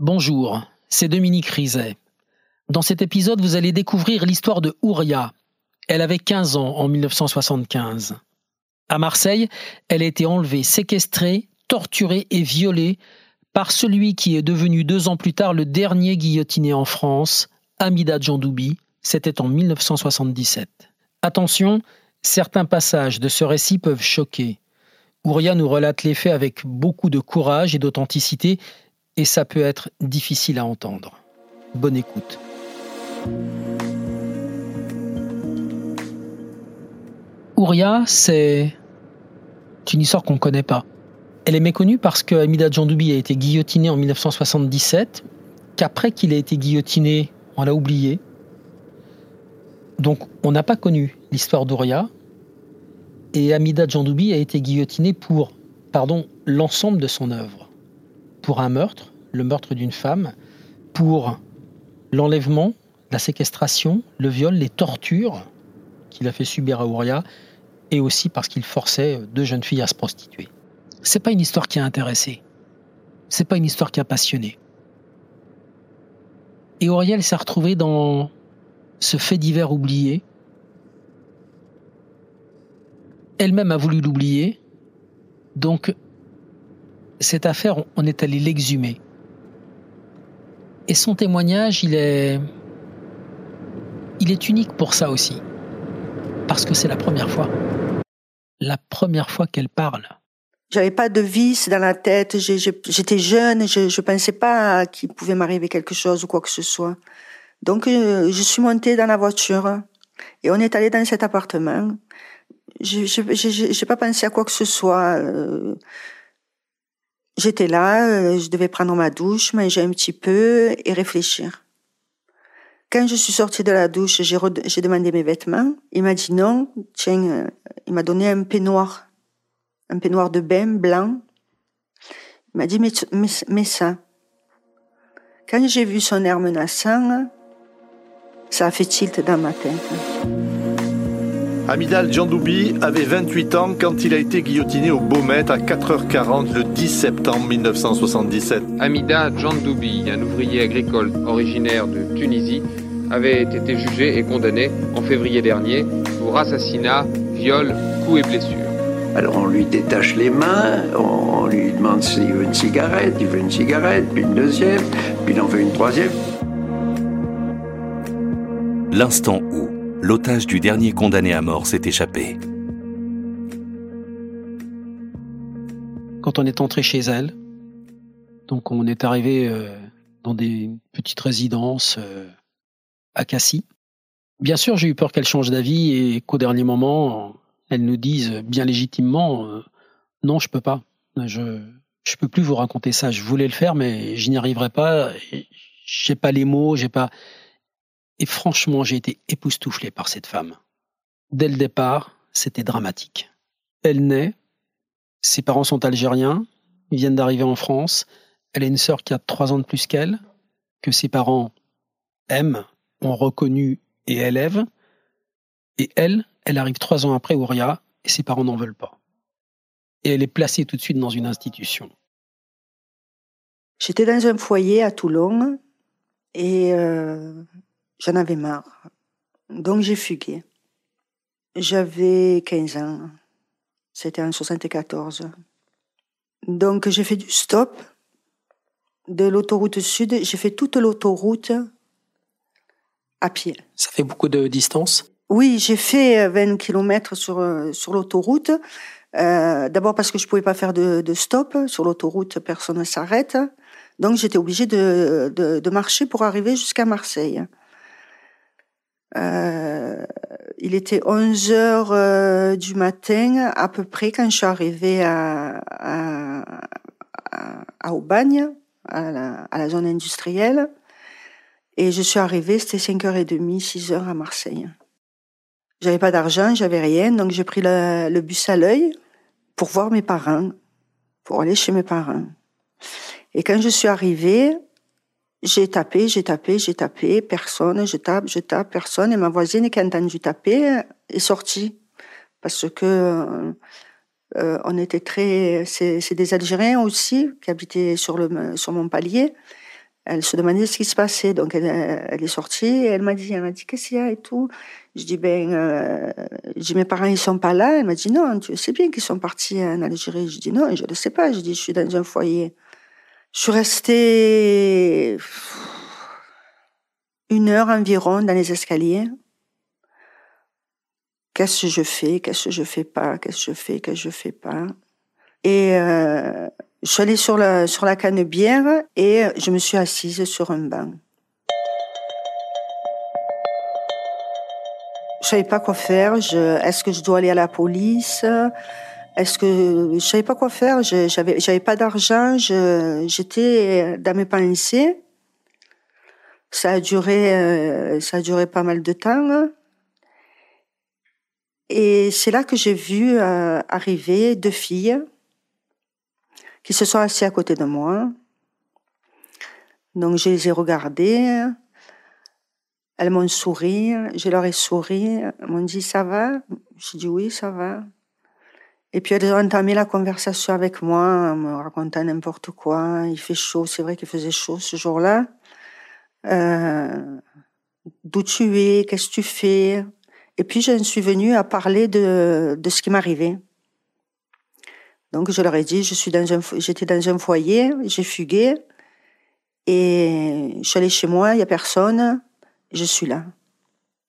Bonjour, c'est Dominique Rizet. Dans cet épisode, vous allez découvrir l'histoire de Ouria. Elle avait 15 ans en 1975. À Marseille, elle a été enlevée, séquestrée, torturée et violée par celui qui est devenu deux ans plus tard le dernier guillotiné en France, Amida Djandoubi. C'était en 1977. Attention, certains passages de ce récit peuvent choquer. Ouria nous relate les faits avec beaucoup de courage et d'authenticité et ça peut être difficile à entendre. Bonne écoute. Ouria, c'est une histoire qu'on ne connaît pas. Elle est méconnue parce que Amida Djandoubi a été guillotiné en 1977, qu'après qu'il ait été guillotiné, on l'a oublié. Donc on n'a pas connu l'histoire d'Ouria. Et Amida Djandoubi a été guillotiné pour pardon, l'ensemble de son œuvre pour un meurtre, le meurtre d'une femme, pour l'enlèvement, la séquestration, le viol, les tortures qu'il a fait subir à Ouria, et aussi parce qu'il forçait deux jeunes filles à se prostituer. C'est pas une histoire qui a intéressé. C'est pas une histoire qui a passionné. Et Auriel s'est retrouvée dans ce fait divers oublié. Elle-même a voulu l'oublier. Donc, cette affaire, on est allé l'exhumer. Et son témoignage, il est, il est unique pour ça aussi. Parce que c'est la première fois. La première fois qu'elle parle. J'avais pas de vis dans la tête. J'étais jeune. Je, ne pensais pas qu'il pouvait m'arriver quelque chose ou quoi que ce soit. Donc, euh, je suis montée dans la voiture et on est allé dans cet appartement. Je n'ai pas pensé à quoi que ce soit. Euh, J'étais là, euh, je devais prendre ma douche, manger un petit peu et réfléchir. Quand je suis sortie de la douche, j'ai demandé mes vêtements. Il m'a dit non. Tiens, euh, il m'a donné un peignoir, un peignoir de bain blanc. Il m'a dit mets, ça. Quand j'ai vu son air menaçant, ça a fait tilt dans ma tête. Amidal Djandoubi avait 28 ans quand il a été guillotiné au Beaumet à 4h40 le 10 septembre 1977. Amida Djandoubi, un ouvrier agricole originaire de Tunisie, avait été jugé et condamné en février dernier pour assassinat, viol, coups et blessures. Alors on lui détache les mains, on lui demande s'il veut une cigarette, il veut une cigarette, puis une deuxième, puis il en veut une troisième. L'instant où l'otage du dernier condamné à mort s'est échappé. Quand on est entré chez elle, donc on est arrivé euh, dans des petites résidences euh, à Cassis. Bien sûr, j'ai eu peur qu'elle change d'avis et qu'au dernier moment, elle nous dise bien légitimement euh, non, je peux pas. Je je peux plus vous raconter ça. Je voulais le faire, mais je n'y arriverai pas. J'ai pas les mots, j'ai pas. Et franchement, j'ai été époustouflé par cette femme. Dès le départ, c'était dramatique. Elle naît, ses parents sont algériens, ils viennent d'arriver en France, elle a une sœur qui a trois ans de plus qu'elle, que ses parents aiment, ont reconnu et élèvent, et elle, elle arrive trois ans après Ouria, et ses parents n'en veulent pas. Et elle est placée tout de suite dans une institution. J'étais dans un foyer à Toulon, et euh, J'en avais marre. Donc j'ai fugué. J'avais 15 ans. C'était en 74. Donc j'ai fait du stop de l'autoroute sud. J'ai fait toute l'autoroute à pied. Ça fait beaucoup de distance? Oui, j'ai fait 20 km sur, sur l'autoroute. Euh, D'abord parce que je pouvais pas faire de, de stop. Sur l'autoroute, personne ne s'arrête. Donc j'étais obligée de, de, de marcher pour arriver jusqu'à Marseille. Euh, il était 11 heures euh, du matin à peu près quand je suis arrivée à, à, à, Aubagne, à la, à la, zone industrielle. Et je suis arrivée, c'était 5h30, 6h à Marseille. J'avais pas d'argent, j'avais rien, donc j'ai pris le, le bus à l'œil pour voir mes parents, pour aller chez mes parents. Et quand je suis arrivée, j'ai tapé, j'ai tapé, j'ai tapé, personne, je tape, je tape, personne. Et ma voisine qui a entendu taper est sortie. Parce que euh, euh on était très... C'est des Algériens aussi qui habitaient sur, le, sur mon palier. elle se demandait ce qui se passait. Donc elle, elle est sortie et elle m'a dit, elle m'a dit qu'est-ce qu'il y a et tout? Je dis ben, euh, je dis mes parents ils sont pas là. Elle m'a dit non, tu sais bien qu'ils sont partis en Algérie. Je dis non, je ne sais pas. Je dis je suis dans un foyer. Je suis restée une heure environ dans les escaliers. Qu'est-ce que je fais? Qu'est-ce que je fais pas? Qu'est-ce que je fais? Qu'est-ce que je fais pas? Et euh, je suis allée sur la, sur la bière et je me suis assise sur un banc. Je savais pas quoi faire. est-ce que je dois aller à la police? Est-ce que je savais pas quoi faire? J'avais, j'avais pas d'argent. j'étais dans mes pensées. Ça a duré, euh, ça a duré pas mal de temps. Et c'est là que j'ai vu euh, arriver deux filles qui se sont assis à côté de moi. Donc je les ai regardées. Elles m'ont souri, je leur ai souri. Elles m'ont dit ça va? J'ai dit oui, ça va. Et puis elles ont entamé la conversation avec moi en me racontant n'importe quoi. Il fait chaud, c'est vrai qu'il faisait chaud ce jour-là. Euh, D'où tu es Qu'est-ce que tu fais? Et puis je suis venue à parler de, de ce qui m'arrivait. Donc je leur ai dit, je dans j'étais dans un foyer, j'ai fugué et je suis allée chez moi, il y a personne, je suis là.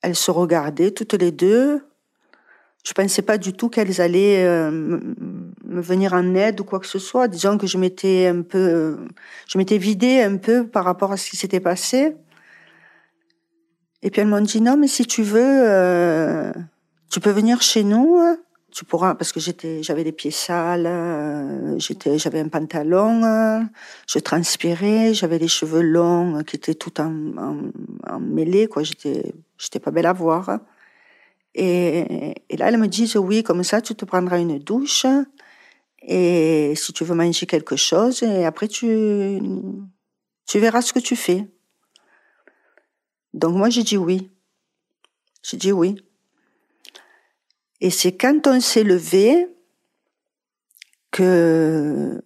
Elles se regardaient toutes les deux. Je pensais pas du tout qu'elles allaient euh, me venir en aide ou quoi que ce soit. Disons que je m'étais un peu, je m'étais vidée un peu par rapport à ce qui s'était passé. Et puis elles m'ont dit non, mais si tu veux, euh, tu peux venir chez nous tu pourras parce que j'étais j'avais les pieds sales euh, j'étais j'avais un pantalon je transpirais j'avais les cheveux longs qui étaient tout en, en, mêlée quoi j'étais j'étais pas belle à voir et, là elles me disent oui comme ça tu te prendras une douche. Et si tu veux manger quelque chose et après tu tu verras ce que tu fais. Donc moi j'ai dit oui. J'ai dit oui. Et c'est quand on s'est levé que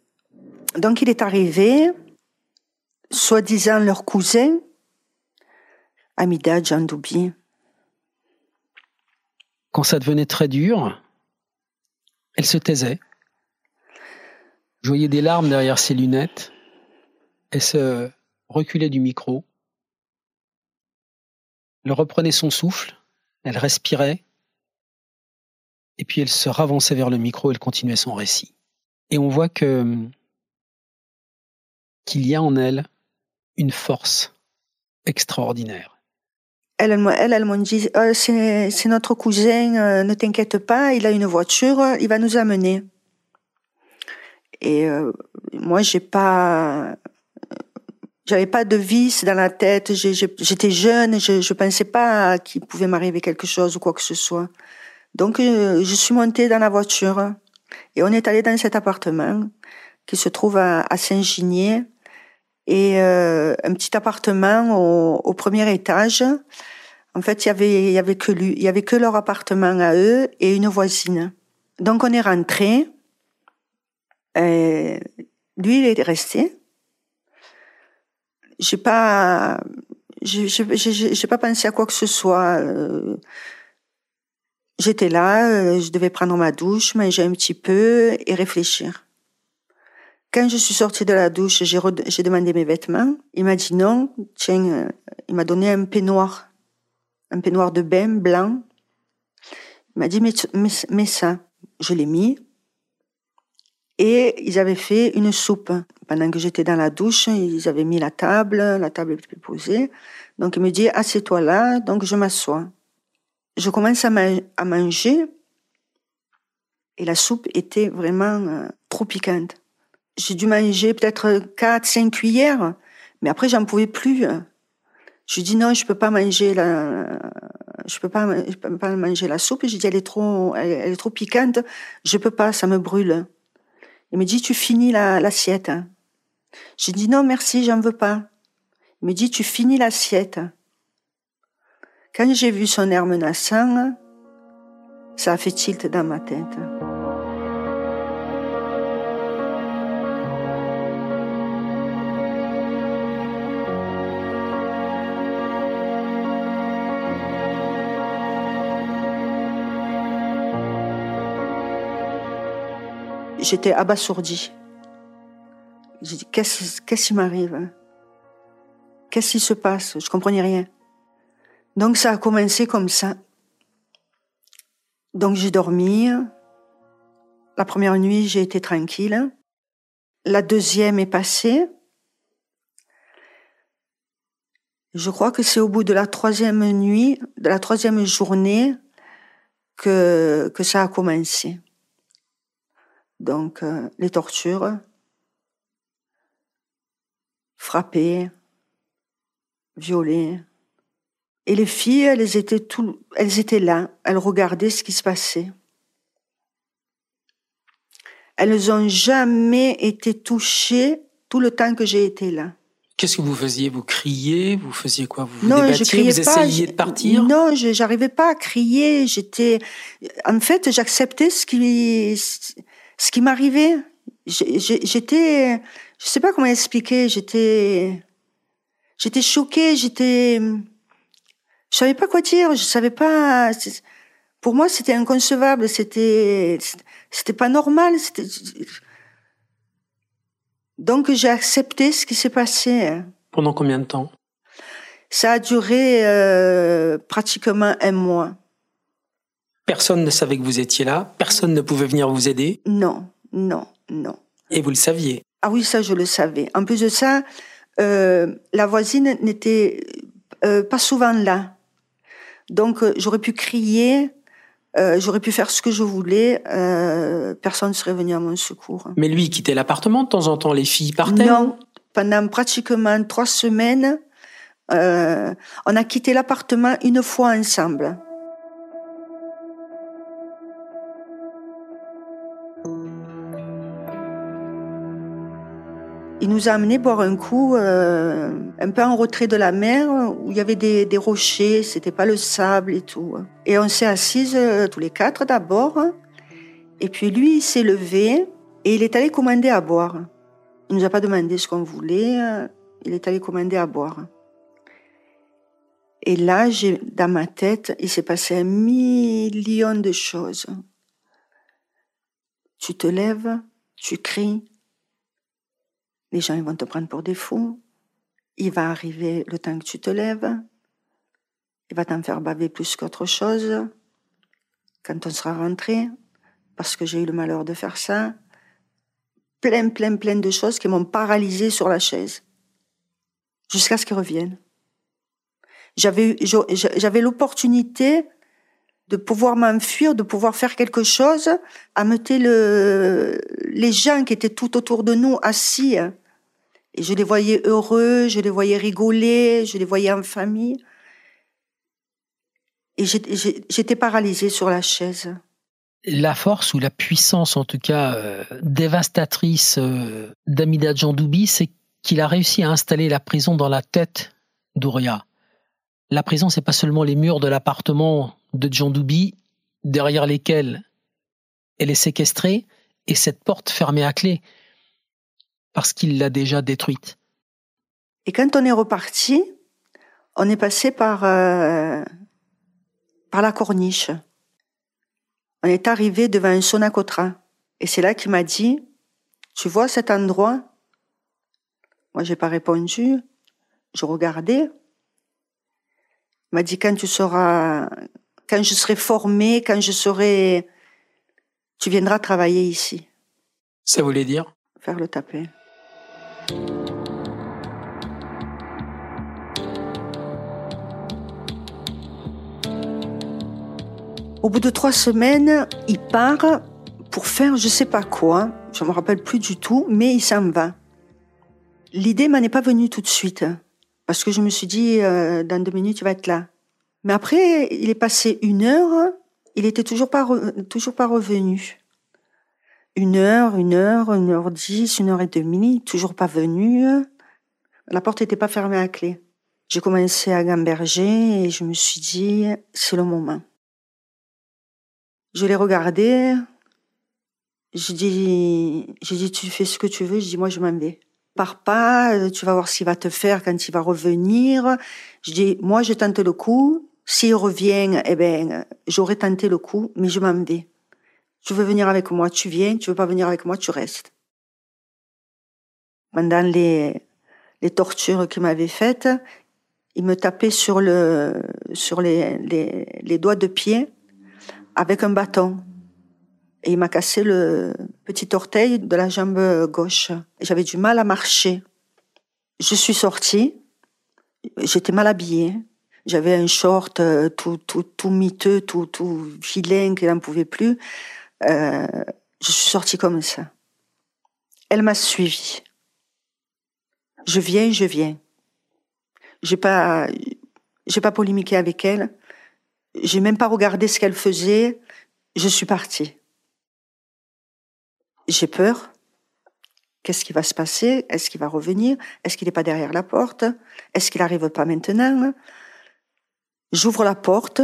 donc il est arrivé, soi-disant leur cousin, Amida Djandoubi. Quand ça devenait très dur, elle se taisait. Je voyais des larmes derrière ses lunettes. Elle se reculait du micro. Elle reprenait son souffle. Elle respirait. Et puis elle se ravançait vers le micro, elle continuait son récit. Et on voit que qu'il y a en elle une force extraordinaire. Elle, elle, elle m'a dit, euh, c'est notre cousin, euh, ne t'inquiète pas, il a une voiture, il va nous amener. Et euh, moi, j'ai pas, j'avais pas de vis dans la tête. J'étais jeune, je, je pensais pas qu'il pouvait m'arriver quelque chose ou quoi que ce soit. Donc, je suis montée dans la voiture et on est allé dans cet appartement qui se trouve à, Saint-Ginier et un petit appartement au, premier étage. En fait, il y avait, que lui, il y avait que leur appartement à eux et une voisine. Donc, on est rentré. Et lui, il est resté. J'ai pas, j'ai pas pensé à quoi que ce soit. Euh, J'étais là, euh, je devais prendre ma douche, manger un petit peu et réfléchir. Quand je suis sortie de la douche, j'ai demandé mes vêtements. Il m'a dit non. Tiens, euh, il m'a donné un peignoir, un peignoir de bain blanc. Il m'a dit mets, ça. Je l'ai mis. Et ils avaient fait une soupe. Pendant que j'étais dans la douche, ils avaient mis la table, la table était posée. Donc il me dit assieds-toi là. Donc je m'assois je commence à, manger et la soupe était vraiment euh, trop piquante. J'ai dû manger peut-être 4, 5 cuillères, mais après j'en pouvais plus. Je dis non, je peux pas manger la, je peux pas, je peux pas manger la soupe. J'ai dit elle est trop, elle, est trop piquante, je peux pas, ça me brûle. Il me dit tu finis l'assiette. J'ai dit non merci, j'en veux pas. Il me dit tu finis l'assiette. Quand j'ai vu son air menaçant, ça a fait tilt dans ma tête. J'étais abasourdie. J'ai dit, qu'est-ce qui m'arrive Qu'est-ce qui se passe? Je comprenais rien. Donc ça a commencé comme ça. Donc j'ai dormi. La première nuit, j'ai été tranquille. La deuxième est passée. Je crois que c'est au bout de la troisième nuit, de la troisième journée, que, que ça a commencé. Donc, euh, les tortures, frapper, violer. Et les filles, elles étaient tout, elles étaient là, elles regardaient ce qui se passait. Elles ont jamais été touchées tout le temps que j'ai été là. Qu'est-ce que vous faisiez? Vous criez? Vous faisiez quoi? Vous vous Non, je débattiez? Criais Vous pas, essayiez de partir? Non, je j'arrivais pas à crier. J'étais, en fait, j'acceptais ce qui, ce qui m'arrivait. J'étais, je sais pas comment expliquer. J'étais, j'étais choquée. J'étais, je savais pas quoi dire. Je savais pas. Pour moi, c'était inconcevable. C'était, c'était pas normal. C'était. Donc, j'ai accepté ce qui s'est passé. Pendant combien de temps? Ça a duré euh, pratiquement un mois. Personne ne savait que vous étiez là, personne ne pouvait venir vous aider, Non, non, non. et vous le saviez. Ah oui, ça, je le savais. En plus de ça, euh, la voisine n'était euh, pas souvent là. Donc, euh, j'aurais pu crier, j'aurais pu faire ce que je voulais, personne ne serait venu à mon secours. Mais lui, il quittait l'appartement de temps en temps, les filles partaient Non, pendant pratiquement trois semaines, on a quitté l'appartement une fois ensemble. Nous a amené boire un coup euh, un peu en retrait de la mer où il y avait des, rochers, c'était pas le sable et tout. Et on s'est assises euh, tous les quatre d'abord. Et puis lui, il s'est levé et il est allé commander à boire. Il nous a pas demandé ce qu'on voulait, euh, il est allé commander à boire. Et là, j'ai, dans ma tête, il s'est passé un million de choses. Tu te lèves, tu cries, les gens ils vont te prendre pour des fous. Il va arriver le temps que tu te lèves. Il va t'en faire baver plus qu'autre chose. Quand on sera rentré, parce que j'ai eu le malheur de faire ça. Plein, plein, plein de choses qui m'ont paralysé sur la chaise. Jusqu'à ce qu'ils reviennent. J'avais, l'opportunité de pouvoir m'enfuir, de pouvoir faire quelque chose, amener le, les gens qui étaient tout autour de nous assis. Et je les voyais heureux, je les voyais rigoler, je les voyais en famille. Et j'étais- paralysée sur la chaise. La force ou la puissance, en tout cas euh, dévastatrice euh, d'Amida Djandoubi, c'est qu'il a réussi à installer la prison dans la tête d'Ouria. La prison, c'est pas seulement les murs de l'appartement de Djandoubi, derrière lesquels elle est séquestrée, et cette porte fermée à clé, parce qu'il l'a déjà détruite. Et quand on est reparti, on est passé par, euh, par la corniche. On est arrivé devant un Sonacotra. Et c'est là qu'il m'a dit, tu vois cet endroit? Moi, j'ai pas répondu. Je regardais. Il m'a dit, quand tu seras, quand je serai formé, quand je serai, tu viendras travailler ici, Ça voulait dire? Faire le tapé. Au bout de trois semaines, il part pour faire je sais pas quoi. Je me rappelle plus du tout, mais il s'en va. L'idée m'en est pas venue tout de suite parce que je me suis dit euh, dans deux minutes il va être là. Mais après, il est passé une heure, il était toujours pas toujours pas revenu. Une heure, une heure, une heure dix, une heure et demie, toujours pas venu. La porte n'était pas fermée à clé. J'ai commencé à gamberger et je me suis dit, c'est le moment. Je l'ai regardé. J'ai dit, j'ai dit, tu fais ce que tu veux. Je dis, moi, je m'en vais. Pars pas, tu vas voir ce qu'il va te faire quand il va revenir. Je dis, moi, je tente le coup. S'il revient, eh ben, j'aurais tenté le coup, mais je m'en vais. Tu veux venir avec moi, tu viens. Tu veux pas venir avec moi, tu restes. Pendant les, les tortures qu'il m'avait faites, il me tapait sur le, sur les, les, doigts de pied avec un bâton. Et il m'a cassé le petit orteil de la jambe gauche. J'avais du mal à marcher. Je suis sortie. J'étais mal habillée. J'avais un short euh, tout, tout, tout miteux, tout, tout vilain, qu'il n'en pouvait plus. Euh, je suis sortie comme ça. Elle m'a suivi. Je viens, je viens. J'ai pas, j'ai pas polémiqué avec elle. J'ai même pas regardé ce qu'elle faisait. Je suis partie. J'ai peur. Qu'est-ce qui va se passer? Est-ce qu'il va revenir? Est-ce qu'il n'est pas derrière la porte? Est-ce qu'il n'arrive pas maintenant? J'ouvre la porte,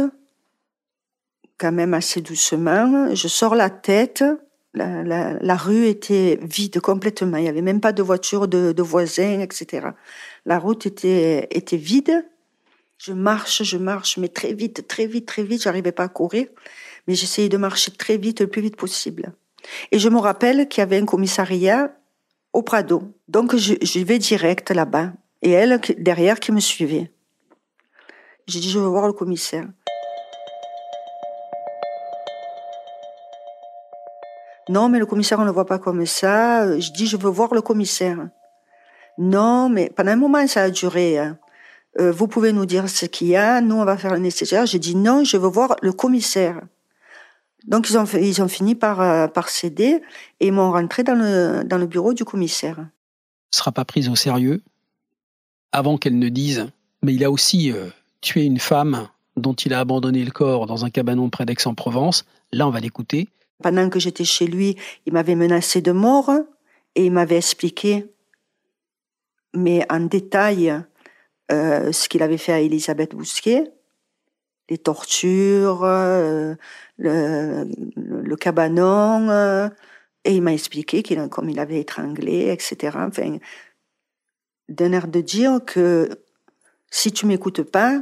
quand même assez doucement. Je sors la tête. La, rue était vide complètement. Il n'y avait même pas de voitures, de, de, voisins, etc. La route était, était vide. Je marche, je marche, mais très vite, très vite, très vite. J'arrivais pas à courir, mais j'essayais de marcher très vite, le plus vite possible. Et je me rappelle qu'il y avait un commissariat au Prado. Donc je, je vais direct là-bas. Et elle, derrière, qui me suivait. J'ai dit, je veux voir le commissaire. Non, mais le commissaire, on ne le voit pas comme ça. Je dis, je veux voir le commissaire. Non, mais pendant un moment, ça a duré. Hein. Euh, vous pouvez nous dire ce qu'il y a. Nous, on va faire le nécessaire. J'ai dit, non, je veux voir le commissaire. Donc, ils ont, ils ont fini par, euh, par céder et m'ont rentré dans le, dans le bureau du commissaire. Ne sera pas prise au sérieux avant qu'elle ne dise, mais il a aussi euh, tuer une femme dont il a abandonné le corps dans un cabanon près d'Aix-en-Provence. Là, on va l'écouter. Pendant que j'étais chez lui, il m'avait menacé de mort et il m'avait expliqué, mais en détail, euh, ce qu'il avait fait à Elisabeth Bousquet, les tortures, euh, le, cabanon, euh, et il m'a expliqué qu'il, comme il avait étranglé, etc. Enfin, d'un air de dire que si tu m'écoutes pas,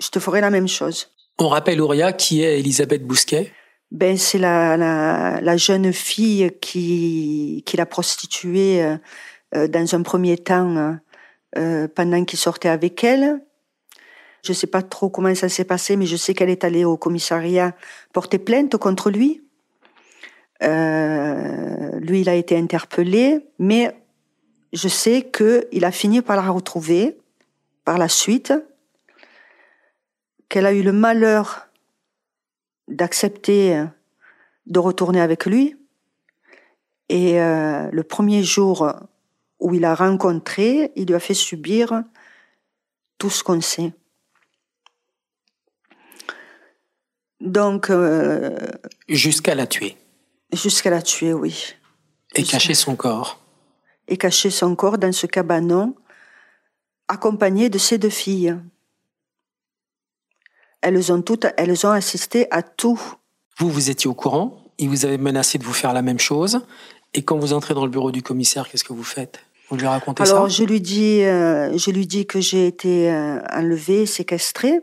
je te ferai la même chose. On rappelle Auria qui est Elisabeth Bousquet? Ben, c'est la, la, la, jeune fille qui, qui l'a prostituée euh, dans un premier temps euh, pendant qu'il sortait avec elle. Je sais pas trop comment ça s'est passé, mais je sais qu'elle est allée au commissariat porter plainte contre lui. Euh, lui, il a été interpellé, mais je sais qu'il a fini par la retrouver par la suite qu'elle a eu le malheur d'accepter de retourner avec lui. Et euh, le premier jour où il a rencontré, il lui a fait subir tout ce qu'on sait. Donc. Euh, jusqu'à la tuer. Jusqu'à la tuer, oui. Et cacher son corps. Et cacher son corps dans ce cabanon accompagnée de ses deux filles. Elles ont toutes, elles ont assisté à tout. Vous, vous étiez au courant Il vous avait menacé de vous faire la même chose. Et quand vous entrez dans le bureau du commissaire, qu'est-ce que vous faites? Vous lui racontez ça? Alors, je lui dis, euh, je lui dis que j'ai été euh, enlevée, séquestrée.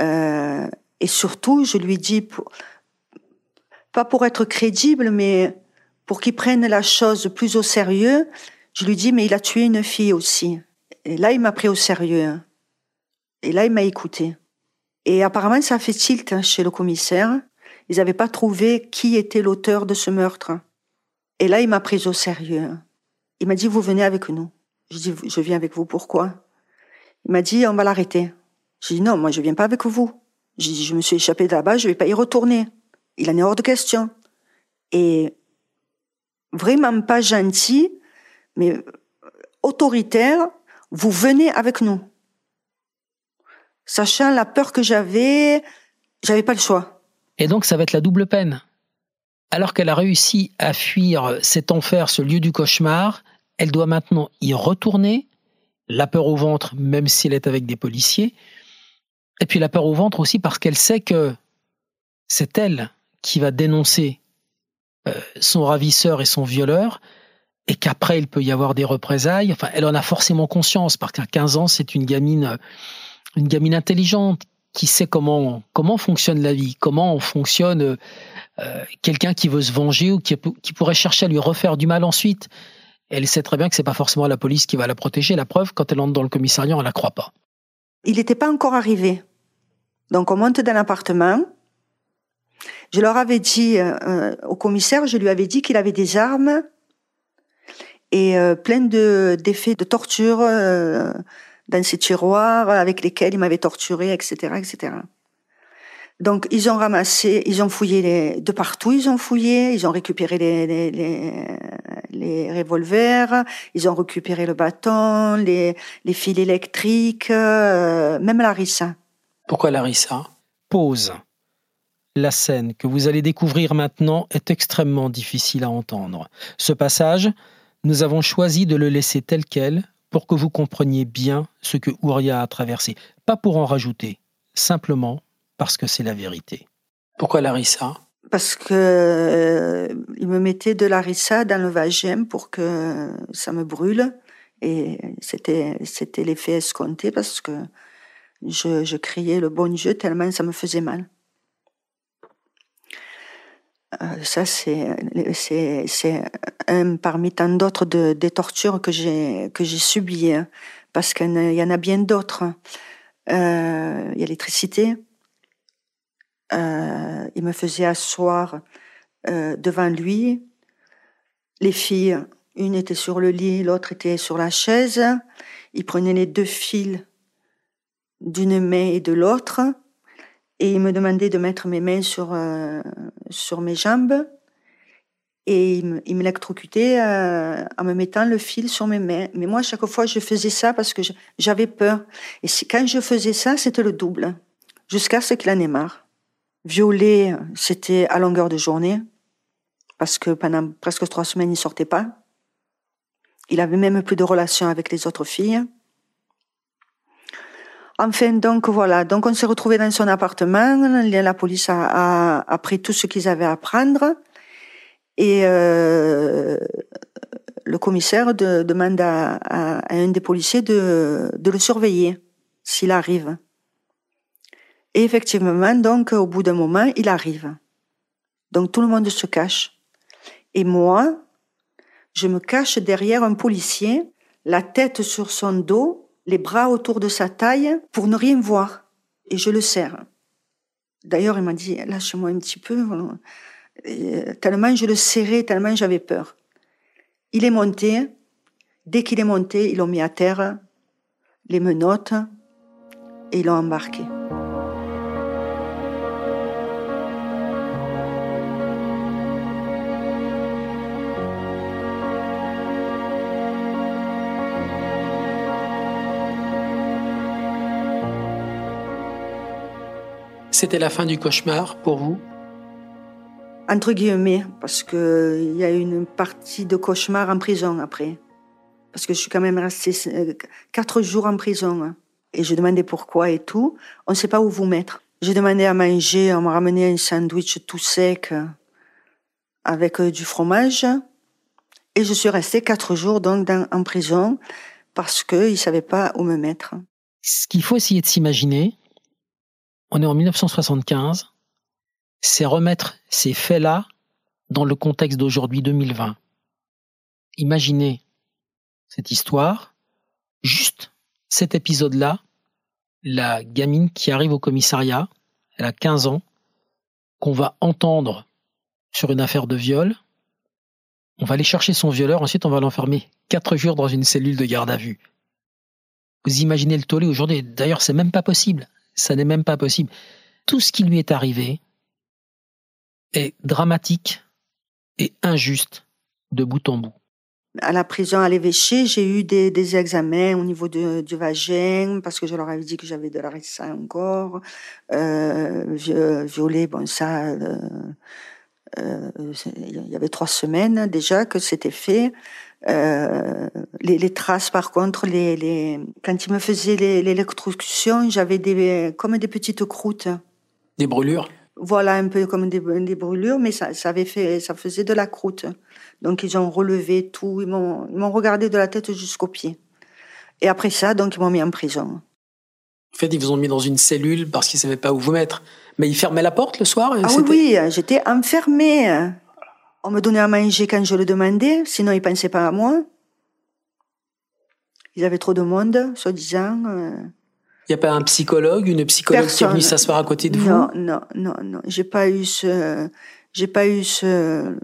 Euh, et surtout, je lui dis, pour, pas pour être crédible, mais pour qu'il prenne la chose plus au sérieux, je lui dis, mais il a tué une fille aussi. Et là, il m'a pris au sérieux. Et là, il m'a écouté. Et apparemment, ça a fait tilt hein, chez le commissaire. Ils n'avaient pas trouvé qui était l'auteur de ce meurtre. Et là, il m'a pris au sérieux. Il m'a dit, vous venez avec nous. Je dis, je viens avec vous, pourquoi? Il m'a dit, on va l'arrêter. J'ai dit, non, moi, je viens pas avec vous. J'ai dit, je me suis échappé de là-bas, je vais pas y retourner. Il en est hors de question. Et vraiment pas gentil, mais autoritaire, vous venez avec nous. Sachant la peur que j'avais, j'avais pas le choix. Et donc ça va être la double peine. Alors qu'elle a réussi à fuir cet enfer, ce lieu du cauchemar, elle doit maintenant y retourner, la peur au ventre, même si elle est avec des policiers, et puis la peur au ventre aussi parce qu'elle sait que c'est elle qui va dénoncer euh, son ravisseur et son violeur, et qu'après il peut y avoir des représailles. Enfin, elle en a forcément conscience parce qu'à 15 ans, c'est une gamine, une gamine intelligente qui sait comment, comment fonctionne la vie, comment fonctionne euh, quelqu'un qui veut se venger ou qui, pourrait chercher à lui refaire du mal ensuite. Elle sait très bien que c'est pas forcément la police qui va la protéger. La preuve, quand elle entre dans le commissariat, on la croit pas. Il n'était pas encore arrivé. Donc on monte dans l'appartement. Je leur avais dit euh, au commissaire, je lui avais dit qu'il avait des armes et euh, plein de d'effets de torture euh, dans ces tiroirs avec lesquels il m'avait torturé, etc., etc. Donc ils ont ramassé, ils ont fouillé de partout, ils ont fouillé, ils ont récupéré les, les, les, les revolvers, ils ont récupéré le bâton, les, les fils électriques, euh, même Larissa. Pourquoi Larissa Pause. La scène que vous allez découvrir maintenant est extrêmement difficile à entendre. Ce passage, nous avons choisi de le laisser tel quel pour que vous compreniez bien ce que Ouria a traversé. Pas pour en rajouter, simplement parce que c'est la vérité. Pourquoi Larissa? Parce que euh, il me mettait de Larissa dans le vagin pour que ça me brûle et c'était c'était l'effet escompté parce que je, je criais le bon Dieu tellement ça me faisait mal. Euh, ça, c'est, c'est, un parmi tant d'autres de, des tortures que j'ai, subies, hein, parce qu'il y en a bien d'autres. Euh, il y a l'électricité. Euh, il me faisait asseoir euh, devant lui. Les filles, une était sur le lit, l'autre était sur la chaise. Il prenait les deux fils d'une main et de l'autre et il me demandait de mettre mes mains sur, euh, sur mes jambes. Et il m'électrocutait euh, en me mettant le fil sur mes mains. Mais moi, chaque fois, je faisais ça parce que j'avais peur. Et quand je faisais ça, c'était le double. Jusqu'à ce qu'il en ait marre. Violer, c'était à longueur de journée. Parce que pendant presque trois semaines, il sortait pas. Il avait même plus de relations avec les autres filles. Enfin, donc voilà, donc on s'est retrouvé dans son appartement. La police a, a, pris tout ce qu'ils avaient à prendre et euh, le commissaire de, demande à, à, un des policiers de, de le surveiller s'il arrive. Et effectivement, donc au bout d'un moment, il arrive. Donc tout le monde se cache. Et moi, je me cache derrière un policier, la tête sur son dos, les bras autour de sa taille pour ne rien voir. Et je le serre. D'ailleurs, il m'a dit, lâche-moi un petit peu. tellement je le serrais, tellement j'avais peur. Il est monté. Dès qu'il est monté, ils l'ont mis à terre, les menottes, et ils l'ont embarqué. C'était la fin du cauchemar pour vous? Entre guillemets, parce qu'il y a une partie de cauchemar en prison après. Parce que je suis quand même restée euh, quatre jours en prison. Hein. Et je demandais pourquoi et tout. On ne sait pas où vous mettre. J'ai demandé à manger, on m'a ramené un sandwich tout sec euh, avec euh, du fromage. Et je suis restée quatre jours donc en prison parce qu'ils ne savaient pas où me mettre. Ce qu'il faut essayer de s'imaginer, on est en 1975, c'est remettre ces faits-là dans le contexte d'aujourd'hui 2020. Imaginez cette histoire, juste cet épisode-là, la gamine qui arrive au commissariat, elle a 15 ans, qu'on va entendre sur une affaire de viol. On va aller chercher son violeur, ensuite on va l'enfermer quatre jours dans une cellule de garde à vue. Vous imaginez le tollé aujourd'hui D'ailleurs, c'est même pas possible. Ça n'est même pas possible. Tout ce qui lui est arrivé est dramatique et injuste de bout en bout. À la prison à l'évêché, j'ai eu des, examens au niveau du vagin parce que je leur avais dit que j'avais de la récence encore. Euh, bon ça, euh, euh, il y avait trois semaines déjà que c'était fait. Euh, les, les, traces, par contre, les, les, quand il me faisait l'électrocution, j'avais des, comme des petites croûtes. Des brûlures Voilà, un peu comme des, des brûlures, mais ça, ça, avait fait, ça faisait de la croûte. Donc, ils ont relevé tout, ils m'ont regardé de la tête jusqu'aux pieds. Et après ça, donc, ils m'ont mis en prison. En fait, ils vous ont mis dans une cellule parce qu'ils ne savaient pas où vous mettre. Mais ils fermaient la porte le soir Ah oui, oui, j'étais enfermée. On me donnait à manger quand je le demandais, sinon ils ne pensaient pas à moi. Ils avaient trop de monde, soi-disant. euh. Il n'y a pas un psychologue, une psychologue qui est venue s'asseoir à côté de vous? Non, non, non, non. J'ai pas eu ce, j'ai pas eu ce,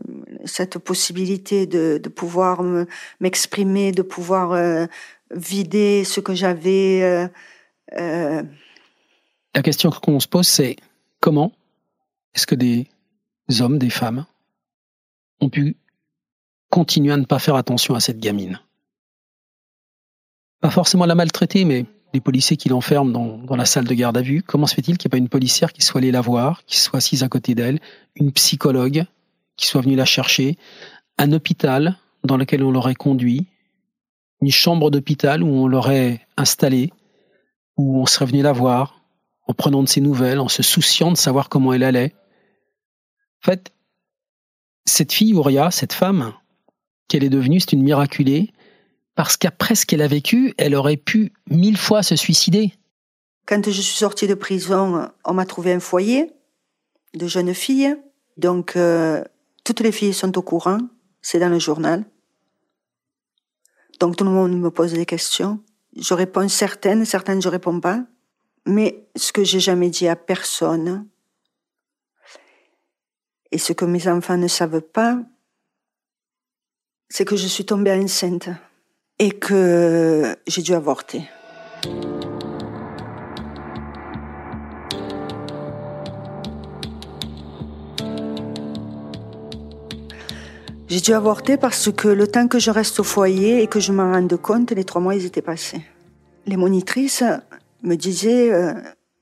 cette possibilité de, de pouvoir me- m'exprimer, de pouvoir euh, vider ce que j'avais. euh, euh, La question qu'on se pose, c'est comment est-ce que des hommes, des femmes, pu continuer à ne pas faire attention à cette gamine Pas forcément la maltraiter, mais les policiers qui l'enferment dans, dans la salle de garde à vue, comment se fait-il qu'il n'y ait pas une policière qui soit allée la voir, qui soit assise à côté d'elle, une psychologue qui soit venue la chercher, un hôpital dans lequel on l'aurait conduit, une chambre d'hôpital où on l'aurait installée, où on serait venu la voir, en prenant de ses nouvelles, en se souciant de savoir comment elle allait. En fait, cette fille, Ouria, cette femme, qu'elle est devenue, c'est une miraculée, parce qu'après ce qu'elle a vécu, elle aurait pu mille fois se suicider. Quand je suis sortie de prison, on m'a trouvé un foyer de jeunes filles. Donc, euh, toutes les filles sont au courant. C'est dans le journal. Donc, tout le monde me pose des questions. Je réponds certaines, certaines je réponds pas. Mais ce que j'ai jamais dit à personne, et ce que mes enfants ne savent pas, c'est que je suis tombée enceinte et que j'ai dû avorter. J'ai dû avorter parce que le temps que je reste au foyer et que je m'en rende compte, les trois mois, ils étaient passés. Les monitrices me disaient, euh,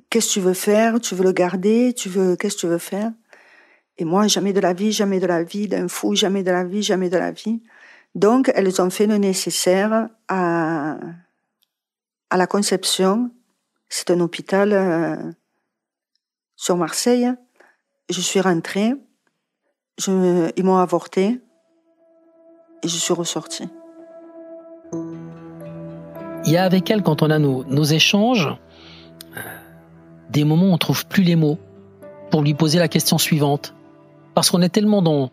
qu'est-ce que tu veux faire? Tu veux le garder? Tu veux, qu'est-ce que tu veux faire? Et moi, jamais de la vie, jamais de la vie d'un fou, jamais de la vie, jamais de la vie. Donc, elles ont fait le nécessaire à, à la conception. C'est un hôpital euh, sur Marseille. Je suis rentrée. Ils m'ont avorté. Et je suis ressortie. Il y a avec elle, quand on a nos, nos échanges, euh, des moments où on trouve plus les mots pour lui poser la question suivante. Parce qu'on est tellement dans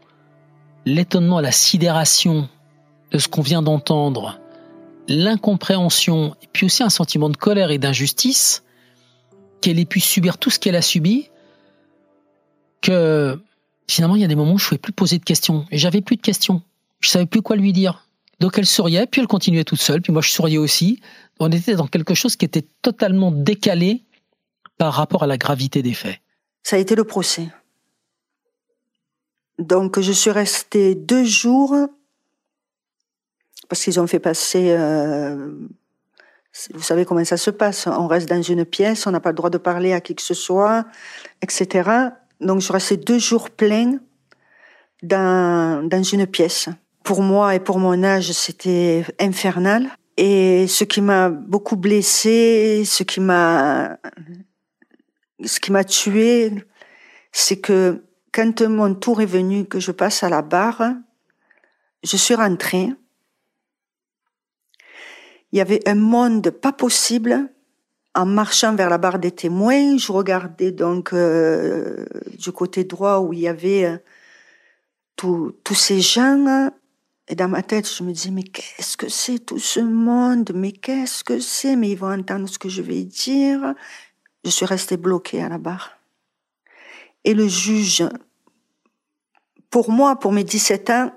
l'étonnement, la sidération de ce qu'on vient d'entendre, l'incompréhension, et puis aussi un sentiment de colère et d'injustice, qu'elle ait pu subir tout ce qu'elle a subi, que finalement, il y a des moments où je ne pouvais plus poser de questions. Et j'avais plus de questions. Je savais plus quoi lui dire. Donc elle souriait, puis elle continuait toute seule, puis moi je souriais aussi. On était dans quelque chose qui était totalement décalé par rapport à la gravité des faits. Ça a été le procès. Donc je suis restée deux jours parce qu'ils ont fait passer. euh, vous savez comment ça se passe. On reste dans une pièce, on n'a pas le droit de parler à qui que ce soit, etc. Donc je suis restée deux jours pleins dans, dans une pièce. Pour moi et pour mon âge, c'était infernal. Et ce qui m'a beaucoup blessée, ce qui m'a, ce qui m'a tué, c'est que quand mon tour est venu, que je passe à la barre, je suis rentrée. Il y avait un monde pas possible. En marchant vers la barre des témoins, je regardais donc euh, du côté droit où il y avait euh, tous ces gens. Et dans ma tête, je me disais, mais qu'est-ce que c'est tout ce monde? Mais qu'est-ce que c'est? Mais ils vont entendre ce que je vais dire. Je suis restée bloquée à la barre. Et le juge, pour moi, pour mes 17 ans,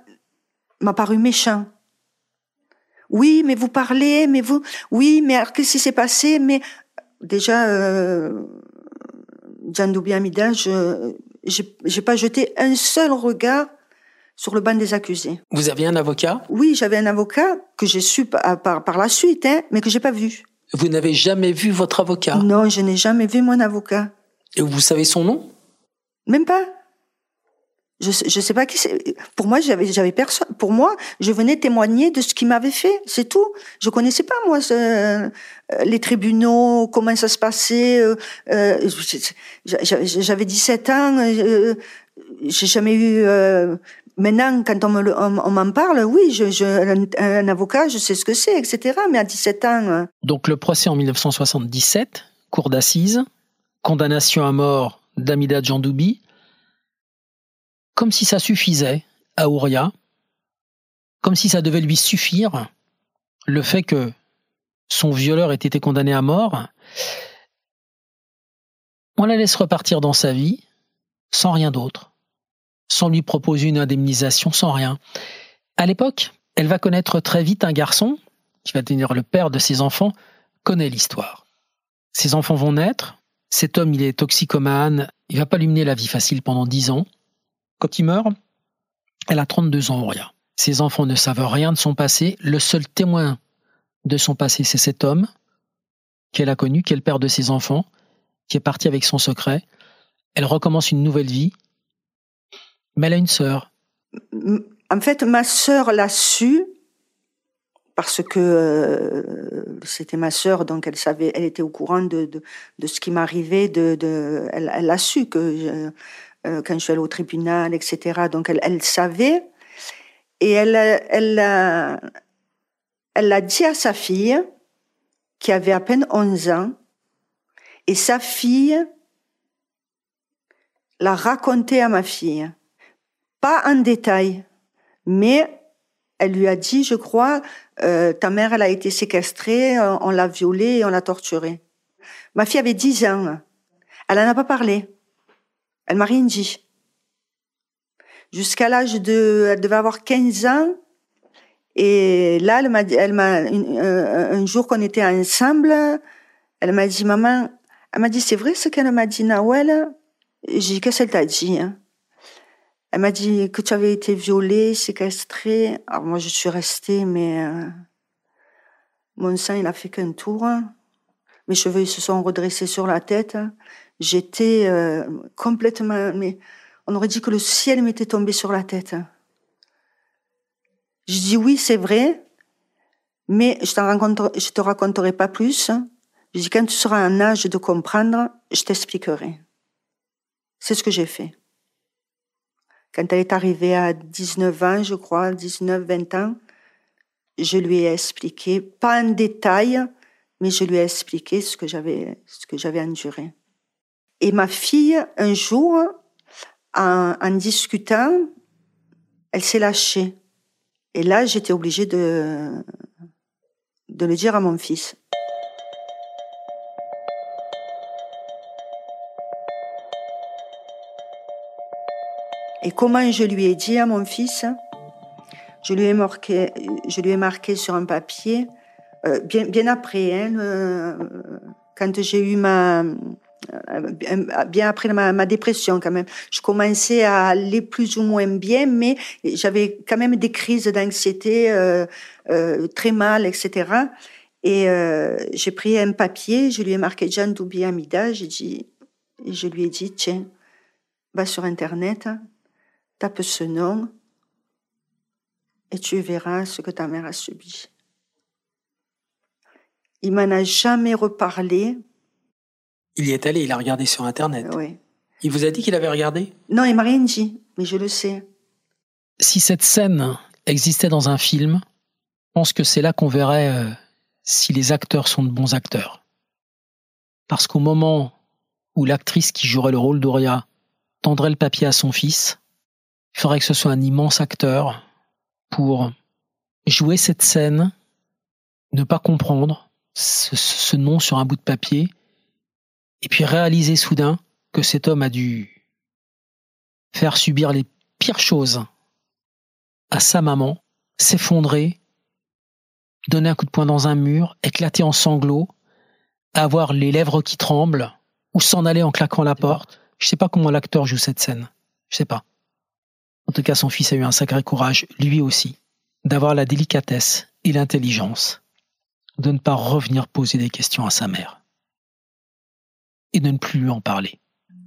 m'a paru méchant. Oui, mais vous parlez, mais vous, oui, mais alors qu'est-ce qui s'est passé? Mais déjà, euh, Jean Amida, je j'ai pas jeté un seul regard sur le banc des accusés. Vous aviez un avocat? Oui, j'avais un avocat que j'ai su par, par, par la suite, hein, mais que j'ai pas vu. Vous n'avez jamais vu votre avocat? Non, je n'ai jamais vu mon avocat. Et vous savez son nom? Même pas. Je je sais pas qui c'est. Pour moi, j'avais j'avais personne. Pour moi, je venais témoigner de ce qu'il m'avait fait, c'est tout. Je connaissais pas moi euh, les tribunaux, comment ça se passait. euh, euh, j'avais j'avais 17 ans. euh, J'ai jamais eu. euh, maintenant, quand on m'en parle, oui, je, je, un, un avocat, je sais ce que c'est, etc. Mais à 17 ans, Donc le procès en 1977 cour d'assises, condamnation à mort d'Amida Djandoubi, comme si ça suffisait à Ouria, comme si ça devait lui suffire le fait que son violeur ait été condamné à mort, on la laisse repartir dans sa vie sans rien d'autre, sans lui proposer une indemnisation, sans rien. À l'époque, elle va connaître très vite un garçon qui va devenir le père de ses enfants, connaît l'histoire. Ses enfants vont naître, cet homme il est toxicomane, il va pas lui mener la vie facile pendant dix ans. Quand il meurt, elle a 32 ans, Auria. Ses enfants ne savent rien de son passé, le seul témoin de son passé, c'est cet homme qu'elle a connu, qui est le père de ses enfants, qui est parti avec son secret. Elle recommence une nouvelle vie, mais elle a une sœur. En fait, ma sœur l'a su parce que euh, c'était ma sœur, donc elle savait, elle était au courant de, de, ce qui m'arrivait. De, de, elle, elle a su que euh, quand je suis allée au tribunal, etc. Donc elle, savait et elle, elle, elle l'a dit à sa fille, qui avait à peine 11 ans, et sa fille l'a raconté à ma fille. Pas en détail, mais elle lui a dit, je crois, euh, ta mère, elle a été séquestrée, on, l'a violée et on l'a torturée. Ma fille avait 10 ans. Elle n'en a pas parlé. Elle m'a rien dit. Jusqu'à l'âge de, elle devait avoir 15 ans, et là, elle m'a, elle m'a, euh, un jour qu'on était ensemble, elle m'a dit, maman, elle m'a dit, c'est vrai ce qu'elle m'a dit, Nawel? J'ai dit, qu'est-ce qu'elle t'a dit, hein? Elle m'a dit que tu avais été violée, séquestrée. Alors moi, je suis restée, mais euh, mon sang, il a fait qu'un tour. Mes cheveux, ils se sont redressés sur la tête. J'étais euh, complètement... Mais on aurait dit que le ciel m'était tombé sur la tête. Je dis oui, c'est vrai, mais je, je te raconterai pas plus. Je dis quand tu seras en âge de comprendre, je t'expliquerai. C'est ce que j'ai fait. Quand elle est arrivée à 19 ans, je crois, 19, 20 ans, je lui ai expliqué, pas en détail, mais je lui ai expliqué ce que j'avais, ce que j'avais enduré. Et ma fille, un jour, en, en discutant, elle s'est lâchée. Et là, j'étais obligée de, de le dire à mon fils. Et comment je lui ai dit à mon fils Je lui ai marqué, je lui ai marqué sur un papier, euh, bien, bien après, hein, euh, quand j'ai eu ma, euh, bien après ma, ma, dépression quand même. Je commençais à aller plus ou moins bien, mais j'avais quand même des crises d'anxiété euh, euh, très mal, etc. Et euh, j'ai pris un papier, je lui ai marqué Jeanne Doubi Amida, j'ai dit, je lui ai dit, tiens, va sur Internet, tape ce nom, et tu verras ce que ta mère a subi. Il m'en a jamais reparlé il y est allé, il a regardé sur Internet. Oui. Il vous a dit qu'il avait regardé? Non, il m'a rien dit, mais je le sais. Si cette scène existait dans un film, je pense que c'est là qu'on verrait euh, si les acteurs sont de bons acteurs. Parce qu'au moment où l'actrice qui jouerait le rôle d'Oria tendrait le papier à son fils, il faudrait que ce soit un immense acteur pour jouer cette scène, ne pas comprendre ce nom sur un bout de papier et puis réaliser soudain que cet homme a dû faire subir les pires choses à sa maman, s'effondrer, donner un coup de poing dans un mur, éclater en sanglots, avoir les lèvres qui tremblent, ou s'en aller en claquant la porte. Je sais pas comment l'acteur joue cette scène. Je sais pas. En tout cas, son fils a eu un sacré courage, lui aussi, d'avoir la délicatesse et l'intelligence de ne pas revenir poser des questions à sa mère et de ne plus en parler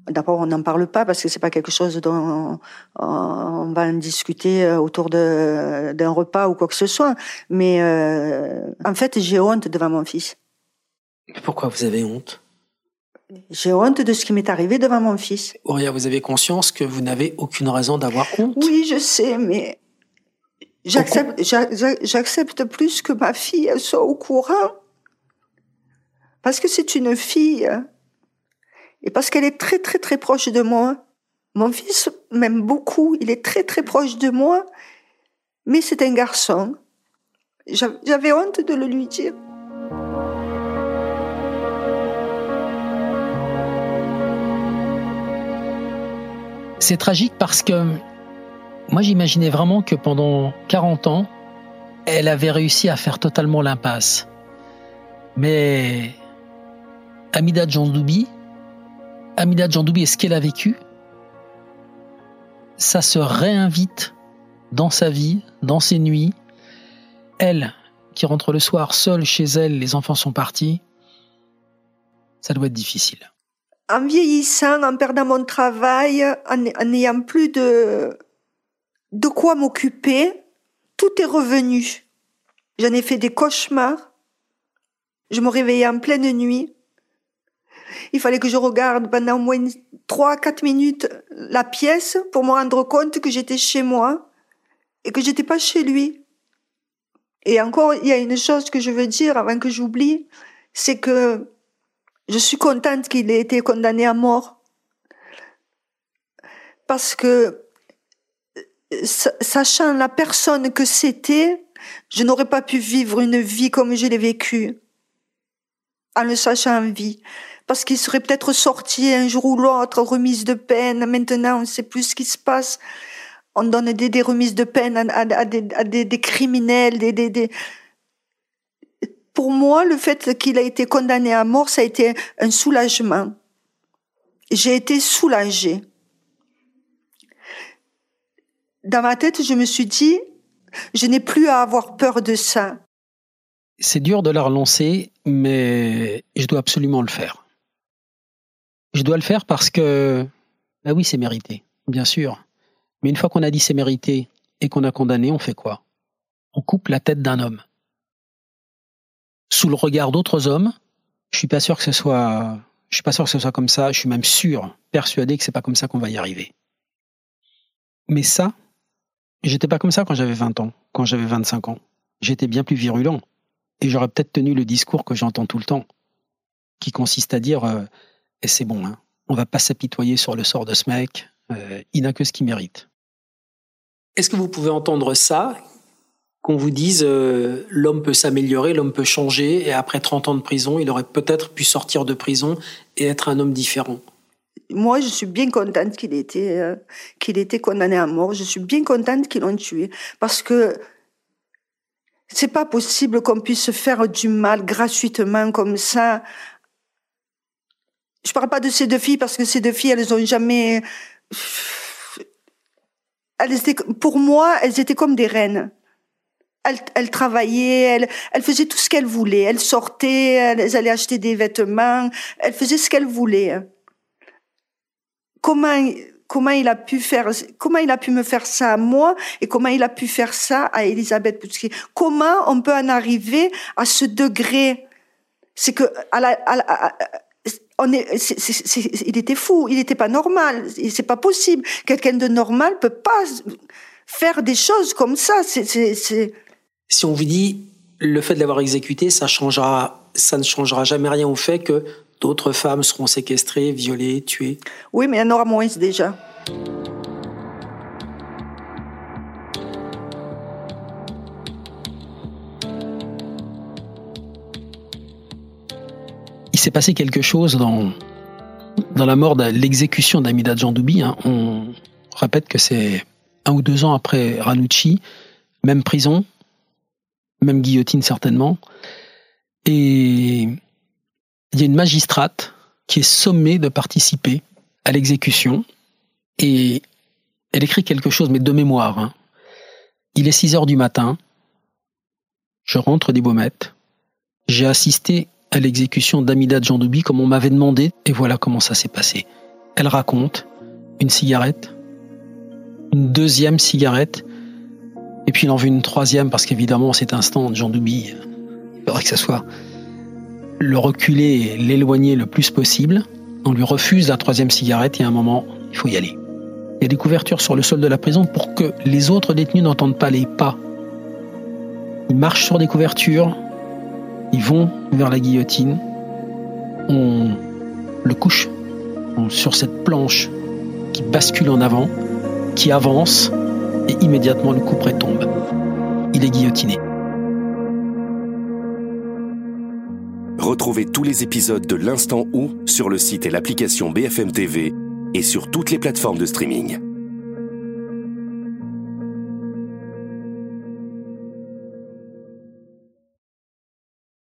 D'abord, on n'en parle pas parce que c'est pas quelque chose dont on va en discuter autour d'un repas ou quoi que ce soit. Mais euh, en fait, j'ai honte devant mon fils. Pourquoi vous avez honte? J'ai honte de ce qui m'est arrivé devant mon fils. Auria, vous avez conscience que vous n'avez aucune raison d'avoir honte? Oui, je sais, mais j'accepte, j'accepte plus que ma fille soit au courant Parce que c'est une fille et parce qu'elle est très très très proche de moi. Mon fils m'aime beaucoup, il est très très proche de moi, mais c'est un garçon. J'avais honte de le lui dire. C'est tragique parce que moi j'imaginais vraiment que pendant 40 ans, elle avait réussi à faire totalement l'impasse. Mais Amida Djandoubi, Amida Djandoubi et ce qu'elle a vécu, ça se réinvite dans sa vie, dans ses nuits. Elle, qui rentre le soir seule chez elle, les enfants sont partis, ça doit être difficile. En vieillissant, en perdant mon travail, en n'ayant plus de, de quoi m'occuper, tout est revenu. J'en ai fait des cauchemars. Je me réveillais en pleine nuit. Il fallait que je regarde pendant au moins trois, quatre minutes la pièce pour me rendre compte que j'étais chez moi et que j'étais pas chez lui. Et encore, il y a une chose que je veux dire avant que j'oublie, c'est que je suis contente qu'il ait été condamné à mort. Parce que, sachant la personne que c'était, je n'aurais pas pu vivre une vie comme je l'ai vécue, en le sachant en vie parce qu'il serait peut-être sorti un jour ou l'autre, remise de peine. Maintenant, on ne sait plus ce qui se passe. On donne des, des remises de peine à, des, des, criminels, des, des, Pour moi, le fait qu'il a été condamné à mort, ça a été un soulagement. J'ai été soulagée. Dans ma tête, je me suis dit, je n'ai plus à avoir peur de ça. C'est dur de la relancer, mais je dois absolument le faire. Je dois le faire parce que, bah oui, c'est mérité, bien sûr. Mais une fois qu'on a dit c'est mérité et qu'on a condamné, on fait quoi? On coupe la tête d'un homme. Sous le regard d'autres hommes, je suis pas sûr que ce soit, je suis pas sûr que ce soit comme ça. Je suis même sûr, persuadé que c'est pas comme ça qu'on va y arriver. Mais ça, j'étais pas comme ça quand j'avais 20 ans, quand j'avais 25 ans. J'étais bien plus virulent. Et j'aurais peut-être tenu le discours que j'entends tout le temps, qui consiste à dire euh, et c'est bon. Hein. On va pas s'apitoyer sur le sort de ce mec. Euh, il n'a que ce qu'il mérite. Est-ce que vous pouvez entendre ça qu'on vous dise euh, l'homme peut s'améliorer, l'homme peut changer, et après 30 ans de prison, il aurait peut-être pu sortir de prison et être un homme différent Moi, je suis bien contente qu'il ait, été, euh, qu'il ait été condamné à mort. Je suis bien contente qu'ils l'ont tué. Parce que c'est pas possible qu'on puisse faire du mal gratuitement comme ça je parle pas de ces deux filles parce que ces deux filles, elles ont jamais. Elles étaient, pour moi, elles étaient comme des reines. Elles, elles travaillaient, elles, elles faisaient tout ce qu'elles voulaient. Elles sortaient, elles allaient acheter des vêtements, elles faisaient ce qu'elles voulaient. Comment, comment il a pu faire, comment il a pu me faire ça à moi et comment il a pu faire ça à Elisabeth Poutsky. Comment on peut en arriver à ce degré? C'est que, à la, à on est, il était fou, il n'était pas normal, c'est pas possible. Quelqu'un de normal peut pas faire des choses comme ça. Si on vous dit le fait de l'avoir exécuté, ça changera, ça ne changera jamais rien au fait que d'autres femmes seront séquestrées, violées, tuées. Oui, mais il y en aura moins déjà. s'est passé quelque chose dans, dans la mort de l'exécution d'Amida Djandoubi. Hein. On répète que c'est un ou deux ans après Ranucci, même prison, même guillotine certainement. Et il y a une magistrate qui est sommée de participer à l'exécution. Et elle écrit quelque chose, mais de mémoire. Hein. Il est 6 heures du matin. Je rentre des Baumettes. J'ai assisté à l'exécution d'Amida Djandoubi comme on m'avait demandé, et voilà comment ça s'est passé. Elle raconte une cigarette, une deuxième cigarette, et puis il en veut une troisième parce qu'évidemment, cet instant, Djandoubi, il faudrait que ça soit le reculer l'éloigner le plus possible. On lui refuse la troisième cigarette et à un moment, il faut y aller. Il y a des couvertures sur le sol de la prison pour que les autres détenus n'entendent pas les pas. Ils marchent sur des couvertures, ils vont vers la guillotine. on le couche sur cette planche qui bascule en avant, qui avance, et immédiatement le couperet tombe. Il est guillotiné. Retrouvez tous les épisodes de l'Instant où sur le site et l'application BFM TV et sur toutes les plateformes de streaming.